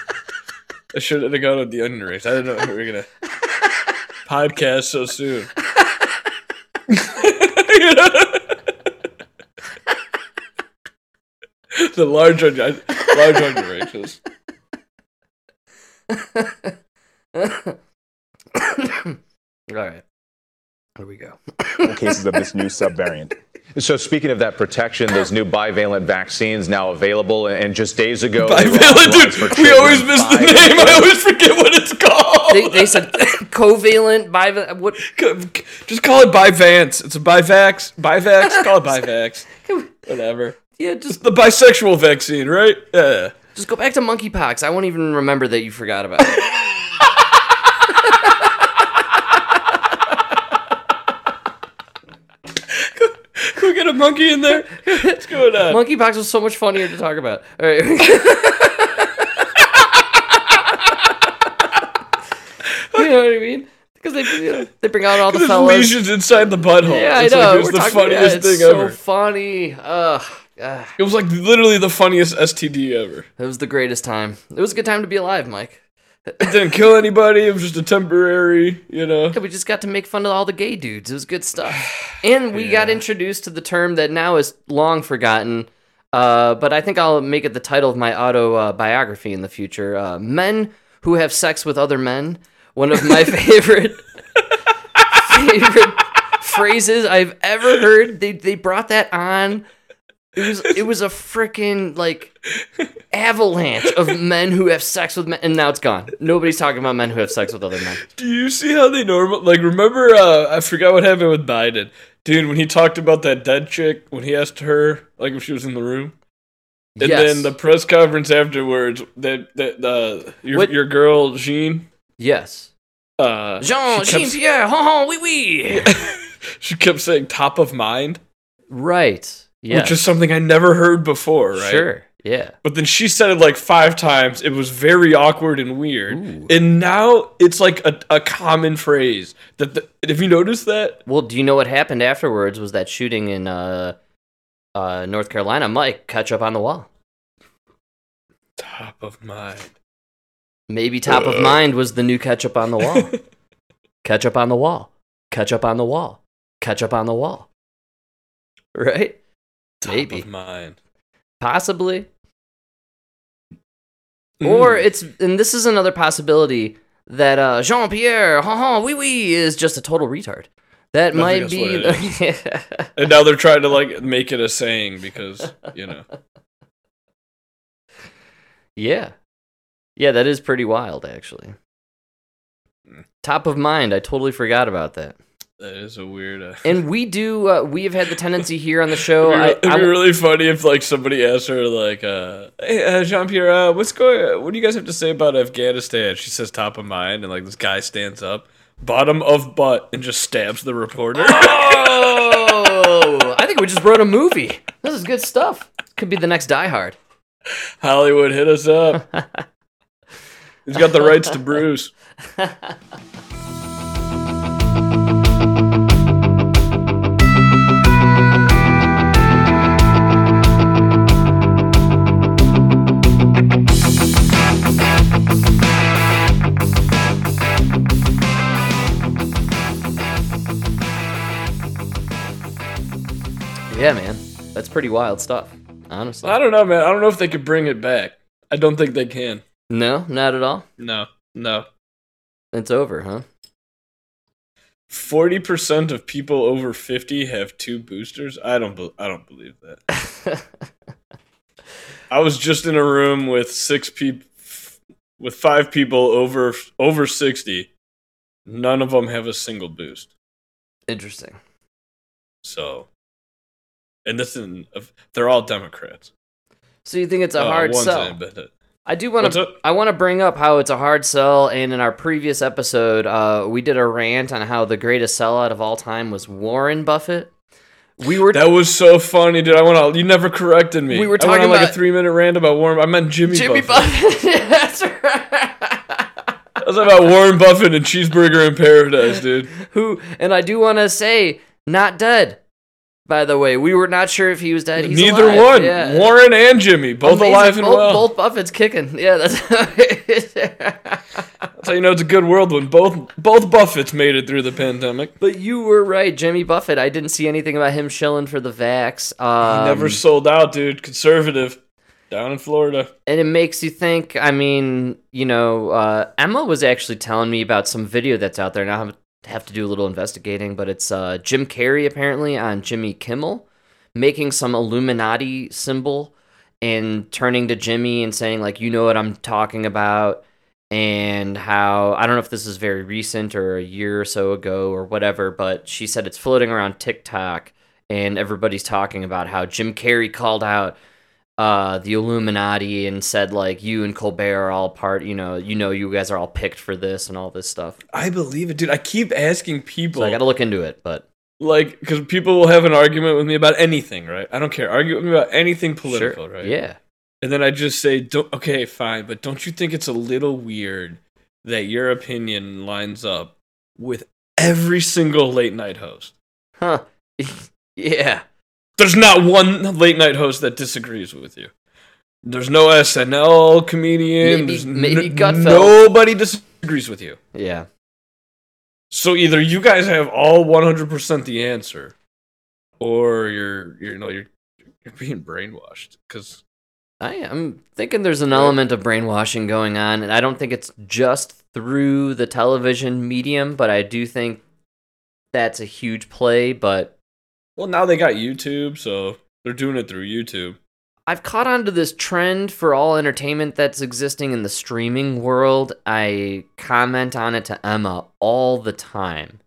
I should have gone with the onion rings. I didn't know we were gonna podcast so soon. the large onion, large onion rings. All right. Here we go. in cases of this new subvariant. So, speaking of that protection, those new bivalent vaccines now available, and just days ago, Bivalent, dude. We always miss the name. I always forget what it's called. They, they said covalent, bivalent. What? Just call it Bivance. It's a Bivax. Bivax. Call it Bivax. Whatever. Yeah, just The bisexual vaccine, right? Yeah. just go back to monkeypox. I won't even remember that you forgot about it. Can we get a monkey in there? What's going on? monkeypox was so much funnier to talk about. All right. you know what I mean? Because they you know, they bring out all the There's fellas. lesions inside the butthole. Yeah, I know. Like, it was We're the funniest it's thing so ever. funny. Ugh. ah. It was like literally the funniest STD ever. It was the greatest time. It was a good time to be alive, Mike. It didn't kill anybody. It was just a temporary, you know. Yeah, we just got to make fun of all the gay dudes. It was good stuff. And we got introduced to the term that now is long forgotten, uh, but I think I'll make it the title of my autobiography in the future. Uh, men who have sex with other men. One of my favorite favorite phrases I've ever heard. They they brought that on. It was it was a freaking like avalanche of men who have sex with men, and now it's gone. Nobody's talking about men who have sex with other men. Do you see how they normal? Like, remember? Uh, I forgot what happened with Biden, dude. When he talked about that dead chick, when he asked her, like, if she was in the room, and yes. then the press conference afterwards, that that uh, your What- your girl Jean, yes. uh, Jean, kept, Jean Pierre, hon, oui, oui. she kept saying top of mind, Right. Yeah. which is something I never heard before, right? Sure. Yeah. But then she said it like five times. It was very awkward and weird. Ooh. And now it's like a, a common phrase. That the, have you noticed that? Well, do you know what happened afterwards? Was that shooting in uh, uh, North Carolina? Mike, catch up on the wall. Top of mind. Maybe top of mind was the new catch up on the wall. catch up on the wall. Catch up on the wall. Catch up on the wall. Right? Top Maybe. of mind. Possibly. Or Mm. it's and this is another possibility that uh, Jean Pierre, ha ha, oui oui, is just a total retard. That I might be. that's and now they're trying to like make it a saying because you know. yeah, yeah, that is pretty wild, actually. Mm. Top of mind, I totally forgot about that. That is a weird. Uh, And we do. Uh, we have had the tendency here on the show. It'd I, be, it'd be really funny if like somebody asked her like, uh, "Hey, uh, Jean Pierre, uh, what's going? What do you guys have to say about Afghanistan?" She says top of mind, and like this guy stands up, bottom of butt, and just stabs the reporter. oh, I think we just wrote a movie. This is good stuff. Could be the next Die Hard. Hollywood, hit us up. He's got the rights to Bruce. Yeah, man, that's pretty wild stuff. Honestly, I don't know, man. I don't know if they could bring it back. I don't think they can. no, not at all. No, no. It's over, huh? Forty percent of people over fifty have two boosters. I don't. Be- I don't believe that. I was just in a room with six people, with five people over over sixty. None of them have a single boost. Interesting. So, and this is they're all Democrats. So you think it's a Uh, hard sell? independent. I do want to. I want to bring up how it's a hard sell. And in our previous episode, uh, we did a rant on how the greatest sellout of all time was Warren Buffett. We were That was so funny, dude. I went out. You never corrected me. We were talking like about- a three minute rant about Warren. I meant Jimmy, Buffett. Jimmy Buffett. Buffett. That's right. Was about Warren Buffett and Cheeseburger in Paradise, dude. Who? And I do want to say, not dead. By the way, we were not sure if he was dead. He's Neither alive. one. Yeah. Warren and Jimmy, both Amazing. alive and both, well. Both Buffett's kicking. Yeah, that's. That's how you know it's a good world when both both Buffetts made it through the pandemic. but you were right, Jimmy Buffett. I didn't see anything about him shilling for the vax. Um, He never sold out, dude. Conservative, down in Florida. and it makes you think. I mean, you know, uh, Emma was actually telling me about some video that's out there. Now have- to do a little investigating, but it's uh, Jim Carrey apparently on Jimmy Kimmel making some Illuminati symbol and turning to Jimmy and saying like, "You know what I'm talking about." And how I don't know if this is very recent or a year or so ago or whatever, but she said it's floating around TikTok and everybody's talking about how Jim Carrey called out uh, the Illuminati and said like you and Colbert are all part. You know, you know, you guys are all picked for this and all this stuff. I believe it, dude. I keep asking people, So I got to look into it, but like, because people will have an argument with me about anything, right? I don't care. Argue with me about anything political, sure. right? Yeah, And then I just say, don't, okay, fine, but don't you think it's a little weird that your opinion lines up with every single late night host? huh? yeah, There's not one late night host that disagrees with you. There's no SNL comedian. Maybe- maybe n- Gutfeld. Nobody disagrees with you. yeah. So either you guys have all 100% the answer, or you're, you're you know, you're you're being brainwashed. Because I am thinking there's an element of brainwashing going on, and I don't think it's just through the television medium, but I do think that's a huge play. But well, now they got YouTube, so they're doing it through YouTube. I've caught on to this trend for all entertainment that's existing in the streaming world. I comment on it to Emma all the time.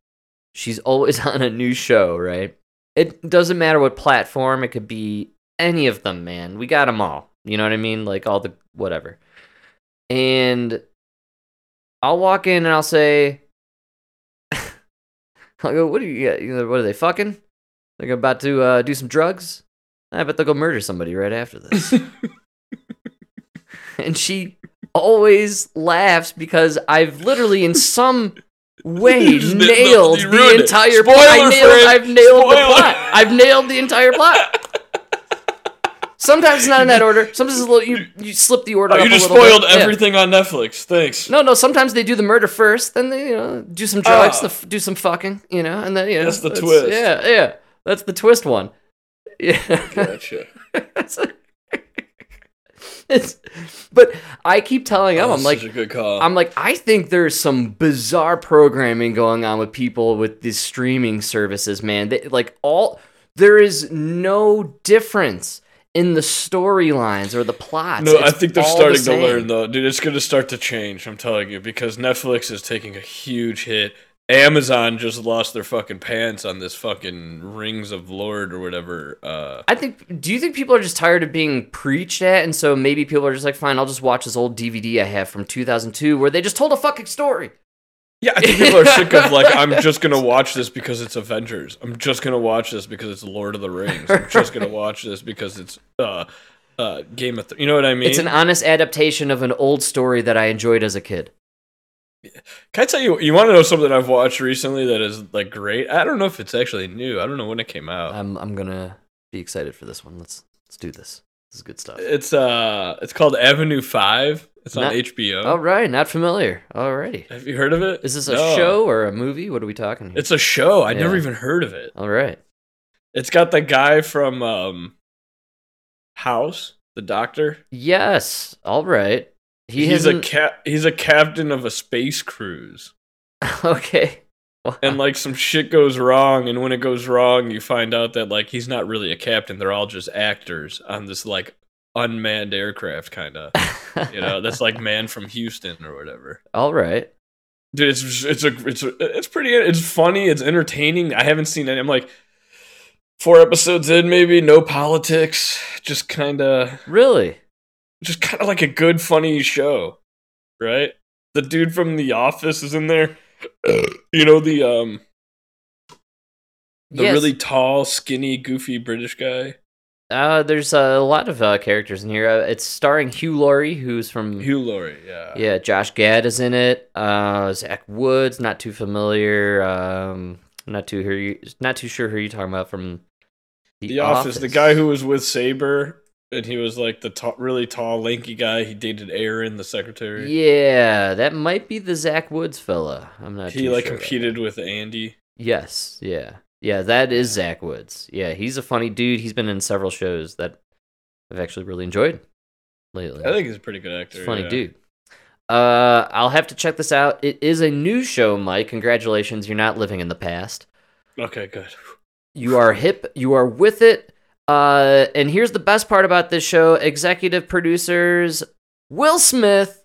She's always on a new show, right? It doesn't matter what platform, it could be any of them, man. We got them all. You know what I mean? Like all the whatever. And I'll walk in and I'll say, I'll go, what are you, what are they fucking? They're about to uh, do some drugs? I bet they'll go murder somebody right after this. and she always laughs because I've literally, in some way, nailed- you the entire Spoiler, plot. I nailed, I've nailed the plot. I've nailed the entire plot. Sometimes it's not in that order. Sometimes it's a little, you you slip the order. Oh, up you a just little bit. spoiled Yeah. everything on Netflix. Thanks. No, no. Sometimes they do the murder first, then they you know do some drugs, Ah. the f do some fucking, you know, and then you know That's the twist. Yeah, yeah. That's the twist one. Yeah. Gotcha. it's, but I keep telling him, Oh, I'm like, a good call. I'm like, I think there's some bizarre programming going on with people with these streaming services, man. They, like all, there is no difference in the storylines or the plots. no, I think they're all the starting to learn though, dude. It's going to start to change. I'm telling you because Netflix is taking a huge hit. Amazon just lost their fucking pants on this fucking Rings of Lord or whatever. Uh, I think. Do you think people are just tired of being preached at, and so maybe people are just like, fine, I'll just watch this old DVD I have from 2002 where they just told a fucking story. yeah, I think people are sick of like I'm just gonna watch this because it's Avengers. I'm just gonna watch this because it's Lord of the Rings. I'm just gonna watch this because it's uh, uh, Game of Th- you know what I mean? It's an honest adaptation of an old story that I enjoyed as a kid. Can I tell you? You want to know something I've watched recently that is like great? I don't know if it's actually new. I don't know when it came out. I'm I'm gonna be excited for this one. Let's let's do this. This is good stuff. It's uh, it's called Avenue Five. It's on HBO. All right, not familiar. Alrighty. Have you heard of it? Is this a No. show or a movie? What are we talking here? It's a show. I never even heard of it. All right. It's got the guy from um, House, the doctor. Yes. All right. He he's a cap. He's a captain of a space cruise, okay. and like some shit goes wrong. And when it goes wrong, you find out that like he's not really a captain. They're all just actors on this like unmanned aircraft, kind of. You know, that's like man from Houston or whatever. All right. Dude, it's it's a it's a, it's pretty. It's funny. It's entertaining. I haven't seen any. I'm like four episodes in, maybe no politics. Just kind of, Really? Just kind of like a good, funny show, right? The dude from The Office is in there. you know the um the Yes. really tall, skinny, goofy British guy. Uh, there's a lot of uh, characters in here. Uh, it's starring Hugh Laurie, who's from Hugh Laurie. Yeah. yeah. Josh Gad is in it. Uh, Zach Woods, not too familiar. Um, not too who not too sure who you're talking about from The, Office, The guy who was with Sabre. And he was like the ta- really tall, lanky guy. He dated Erin, the secretary. Yeah, that might be the Zach Woods fella. I'm not. he like sure competed with Andy. Yes, yeah, yeah. That is Zach Woods. Yeah, he's a funny dude. He's been in several shows that I've actually really enjoyed lately. I think he's a pretty good actor. Funny yeah. dude. Uh, I'll have to check this out. It is a new show, Mike. Congratulations, you're not living in the past. Okay, good. You are hip. You are with it. Uh, and here's the best part about this show: executive producers Will Smith.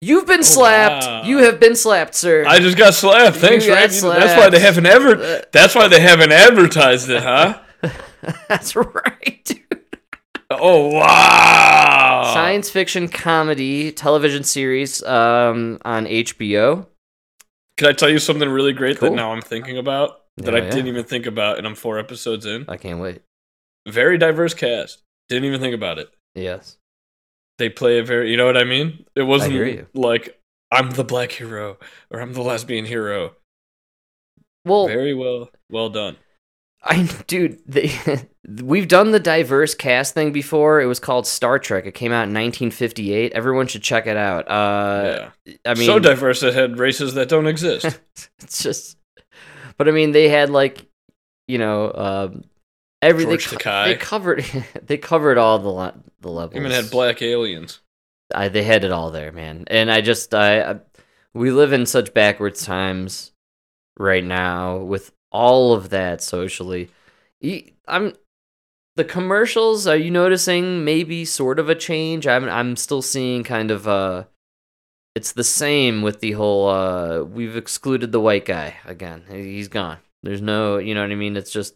You've been slapped. Oh, wow. You have been slapped, sir. I just got slapped. Thanks, right? That's why they haven't ever. That's why they haven't advertised it, huh? That's right, dude. Oh wow! Science fiction comedy television series um, on HBO. Can I tell you something really great Cool. that now I'm thinking about that Yeah, I yeah. didn't even think about, and I'm four episodes in. I can't wait. Very diverse cast. Didn't even think about it. Yes. They play a very. You know what I mean? It wasn't like I'm the black hero or I'm the lesbian hero. Well, Very well, well done. I dude, they, we've done the diverse cast thing before. It was called Star Trek. It came out in 1958. Everyone should check it out. Uh, yeah, I mean, so diverse it had races that don't exist. it's just, but I mean, they had like, you know, um, every they, George co- they covered they covered all the the levels. Even had black aliens. I, they had it all there, man. And I just, I, I, we live in such backwards times right now with all of that socially. I'm the commercials. Are you noticing maybe sort of a change? I'm, I'm still seeing kind of uh It's the same with the whole. uh We've excluded the white guy again. He's gone. There's no, you know what I mean. It's just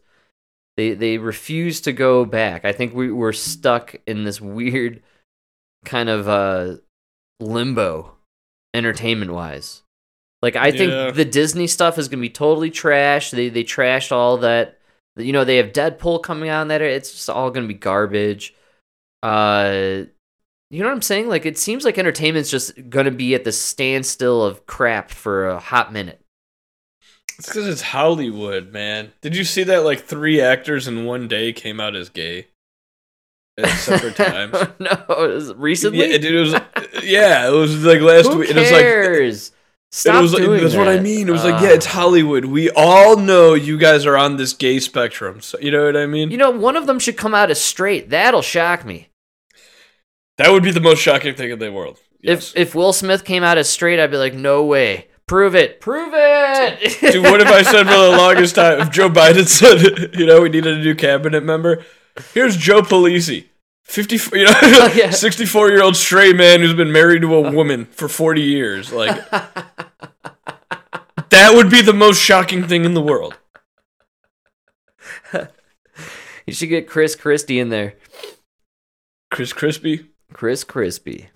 they they refuse to go back. I think we we're stuck in this weird kind of uh limbo entertainment wise like i Yeah. think the disney stuff is gonna be totally trash they they trashed all that you know they have deadpool coming out in that it's just all gonna be garbage. Uh you know what i'm saying? Like it seems like entertainment's just gonna be at the standstill of crap for a hot minute because it's Hollywood, man. Did you see that? Like three actors in one day came out as gay at separate times. no it was recently Yeah, it was. Yeah, it was like last Who week. It was like. cares? Stop it was like, doing that's what I mean. It was like, Uh, yeah, it's Hollywood. We all know you guys are on this gay spectrum. So you know what I mean? You know, one of them should come out as straight. That'll shock me. that would be the most shocking thing in the world. Yes. If if Will Smith came out as straight, I'd be like, no way. Prove it. Prove it. Dude, what if I said for the longest time, if Joe Biden said, you know, we needed a new cabinet member, here's Joe Polisi. 54, you know, Oh, yeah. 64 year old straight man who's been married to a oh. woman for 40 years. Like, That would be the most shocking thing in the world. You should get Chris Christie in there. Chris Crispy. Chris Crispy.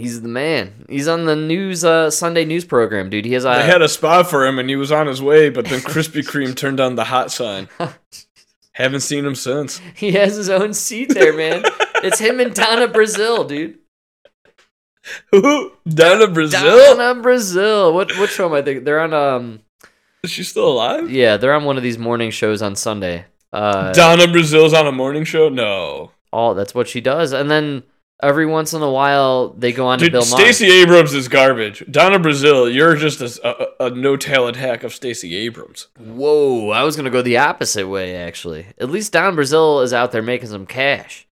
He's the man. He's on the news uh, Sunday news program, dude. He has a They had a spot for him and he was on his way, but then Krispy Kreme turned on the hot sign. Haven't seen him since. he has his own seat there, man. it's him and Donna Brazile, dude. Who? Down to Brazil? Donna Brazile. What what show am I thinking? They're on um Is she still alive? yeah, they're on one of these morning shows on Sunday. Uh Donna Brazile's on a morning show? No. all that's what she does. And then every once in a while they go on to Dude, Bill Maher. Stacey Abrams is garbage. Donna Brazile, you're just a, a, a no talent hack of Stacey Abrams. Whoa, I was gonna go the opposite way actually. At least Don Brazil is out there making some cash.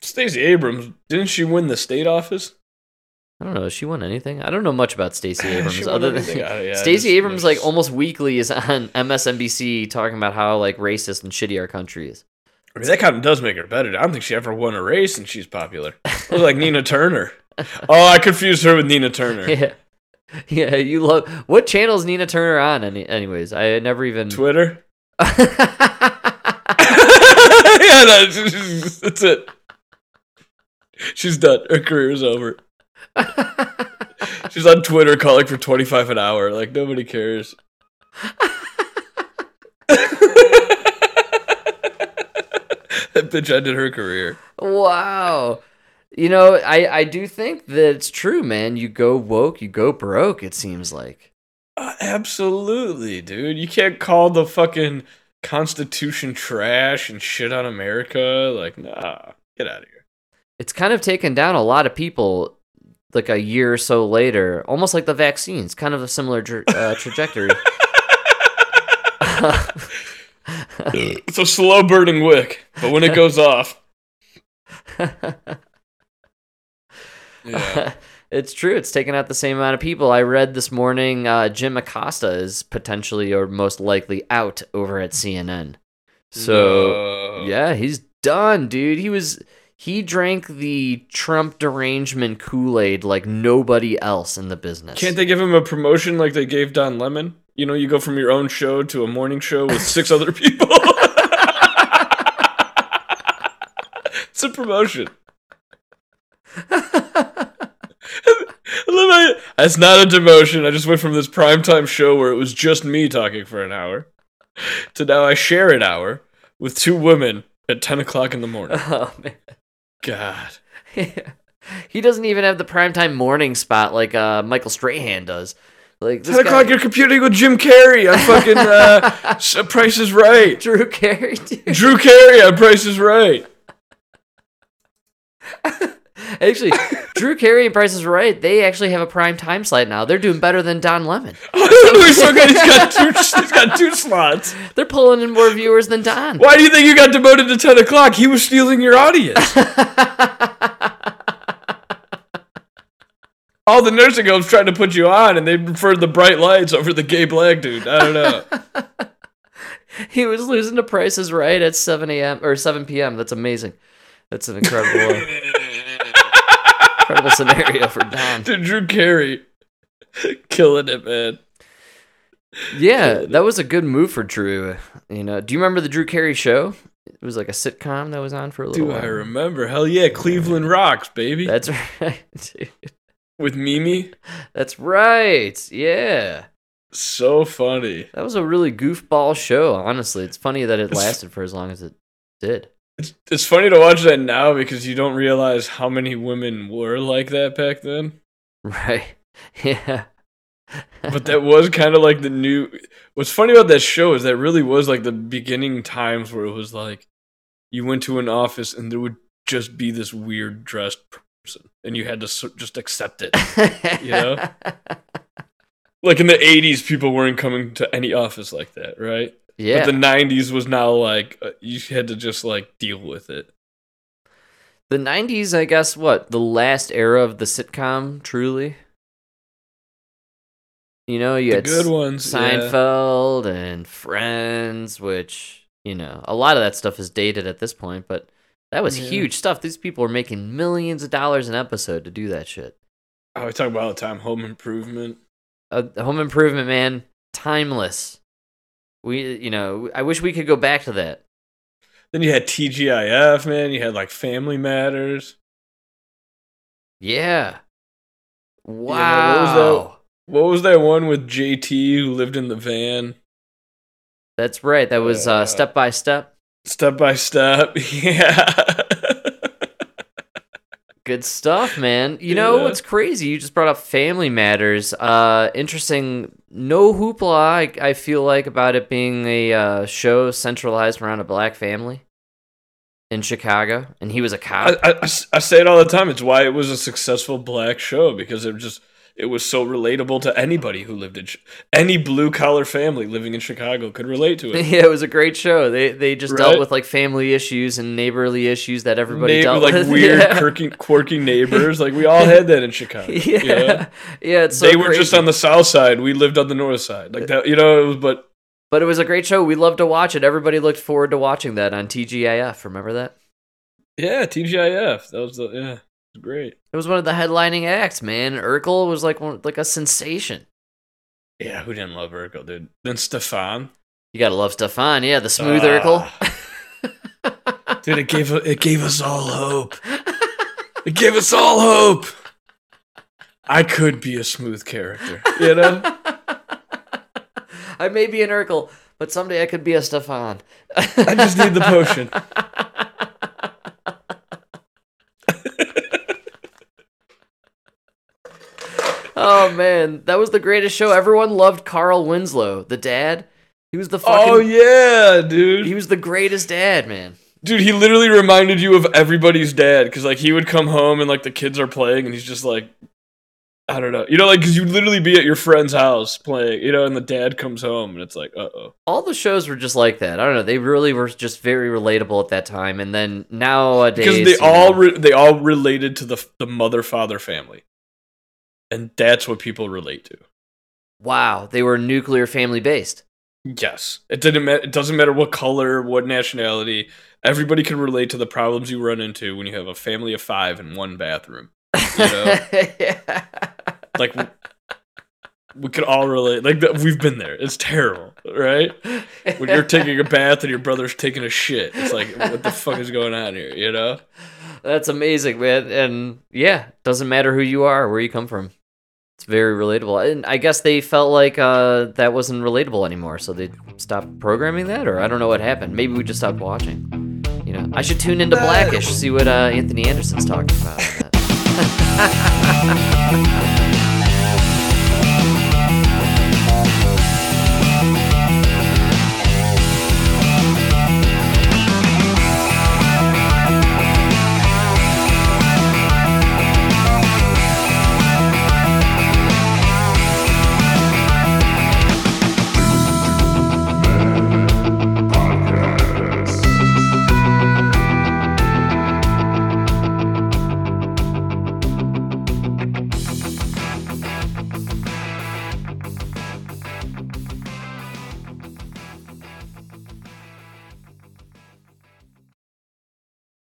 Stacey Abrams, didn't she win the state office? I don't know. Has she won anything? I don't know much about Stacey Abrams other than yeah, Stacey just- Abrams, like almost weekly, is on MSNBC talking about how like racist and shitty our country is. I mean, that kind of does make her better. I don't think she ever won a race and she's popular. It was like Nina Turner. Oh, I confused her with Nina Turner. Yeah, yeah. You love what channel is Nina Turner on? Any, anyways, I never even. Twitter? yeah, no, she's- that's it. She's done. Her career's over. She's on Twitter calling for 25 an hour. Like, nobody cares. That bitch ended her career. wow. You know, I I do think that it's true, man. You go woke, you go broke. It seems like. Uh, absolutely, dude. You can't call the fucking Constitution trash and shit on America. Like, nah, get out of here. it's kind of taken down a lot of people like a year or so later almost like the vaccines kind of a similar tra- uh, trajectory It's a slow burning wick, but when it goes off, yeah. it's true it's taken out the same amount of people i read this morning uh, jim acosta is potentially or most likely out over at cnn so No. yeah he's done dude he was he drank the trump derangement kool-aid like nobody else in the business Can't they give him a promotion like they gave Don Lemon? You know, you go from your own show to a morning show with six other people. it's a promotion. I love how- That's not a demotion. I just went from this primetime show where it was just me talking for an hour to now I share an hour with two women at 10 o'clock in the morning. oh man God. he doesn't even have the primetime morning spot like uh, Michael Strahan does. Like 10 o'clock, guy, you're competing with Jim Carrey on fucking uh, Price is Right. Drew Carey. dude. Drew Carey on Price is Right. Actually, Drew Carey and Price is Right. They actually have a prime time slot now. They're doing better than Don Lemon. He's so good. He's got two. He's got two slots. They're pulling in more viewers than Don. Why do you think you got demoted to ten o'clock? He was stealing your audience. All the nursing homes tried to put you on, and they preferred the bright lights over the gay black dude. I don't know. He was losing to prices Right at 7 a.m. or 7 p.m. That's amazing. That's an incredible, uh, incredible scenario for Don. Dude, Drew Carey killing it, man. Yeah, that was a good move for Drew. You know, do you remember the Drew Carey show? It was like a sitcom that was on for a little Do while. I remember? Hell yeah, Cleveland rocks, baby. That's right. dude. With Mimi, That's right. Yeah. so funny. That was a really goofball show, honestly. It's funny that it lasted for as long as it did. It's, it's funny to watch that now because you don't realize how many women were like that back then. Right. Yeah. But that was kind of like the new. What's funny about that show is that really was like the beginning times where it was like you went to an office and there would just be this weird dressed person and you had to just accept it. You know? Like in the 80s, people weren't coming to any office like that, right? yeah. But the 90s was now like uh, you had to just like deal with it. the 90s, I guess, what? The last era of the sitcom, truly? You know, you The had good ones, yeah. Seinfeld and Friends, which, you know, a lot of that stuff is dated at this point, but that was Yeah. huge stuff. These people were making millions of dollars an episode to do that shit. Oh, we talk about all the time. Home Improvement. Uh, Home Improvement, man, timeless. We, you know, I wish we could go back to that. Then you had TGIF, man. You had like Family Matters. Yeah. what was Wow. What was that one with JT who lived in the van? That's right. That was uh, Uh, step by step. Step by step. Yeah. Good stuff, man. You know Yeah. what's crazy? You just brought up Family Matters. Uh, interesting. No hoopla. I, I feel like about it being a uh, show centralized around a black family in Chicago, and he was a cop. I say it all the time. It's why it was a successful black show because it just it was so relatable to anybody who lived in any blue collar family living in Chicago could relate to it. yeah, it was a great show. They they just dealt with like family issues and neighborly issues that everybody Neigh- dealt like with. weird, yeah. quirky, quirky neighbors. Like we all had that in Chicago. yeah, you know? yeah. It's so they were just on the south side. We lived on the north side. Like that, you know. It was, but But it was a great show. We loved to watch it. Everybody looked forward to watching that on TGIF. Remember that? yeah, TGIF. That was the yeah, was great. It was one of the headlining acts, man. Urkel was like one, like a sensation. Yeah, who didn't love Urkel, dude? Then Stefan, You gotta love Stefan, yeah, the smooth Ah. Urkel. dude. It gave it gave us all hope. It gave us all hope. I could be a smooth character, you know. I may be an Urkel, but someday I could be a Stefan. I just need the potion. Oh man, that was the greatest show. Everyone loved Carl Winslow, the dad. He was the fucking. Oh yeah, dude. He was the greatest dad, man. Dude, he literally reminded you of everybody's dad because like he would come home and like the kids are playing and he's just like, I don't know, you know, like because you'd literally be at your friend's house playing, you know, and the dad comes home and it's like, uh oh. All the shows were just like that. I don't know. They really were just very relatable at that time. And then nowadays, Because they all re- they all related to the the mother father family, and that's what people relate to. wow, they were nuclear family based. Yes, it didn't. Ma- it doesn't matter what color, what nationality. Everybody can relate to the problems you run into when you have a family of five in one bathroom. You know? yeah. like we, we could all relate. Like we've been there. It's terrible, right? When you're taking a bath and your brother's taking a shit, it's like, what the fuck is going on here? You know? That's amazing, man. And yeah, doesn't matter who you are, or where you come from. It's very relatable. And I guess they felt like uh, that wasn't relatable anymore, so they stopped programming that, or I don't know what happened. Maybe we just stopped watching. You know, I should tune into Blackish, see what uh, Anthony Anderson's talking about.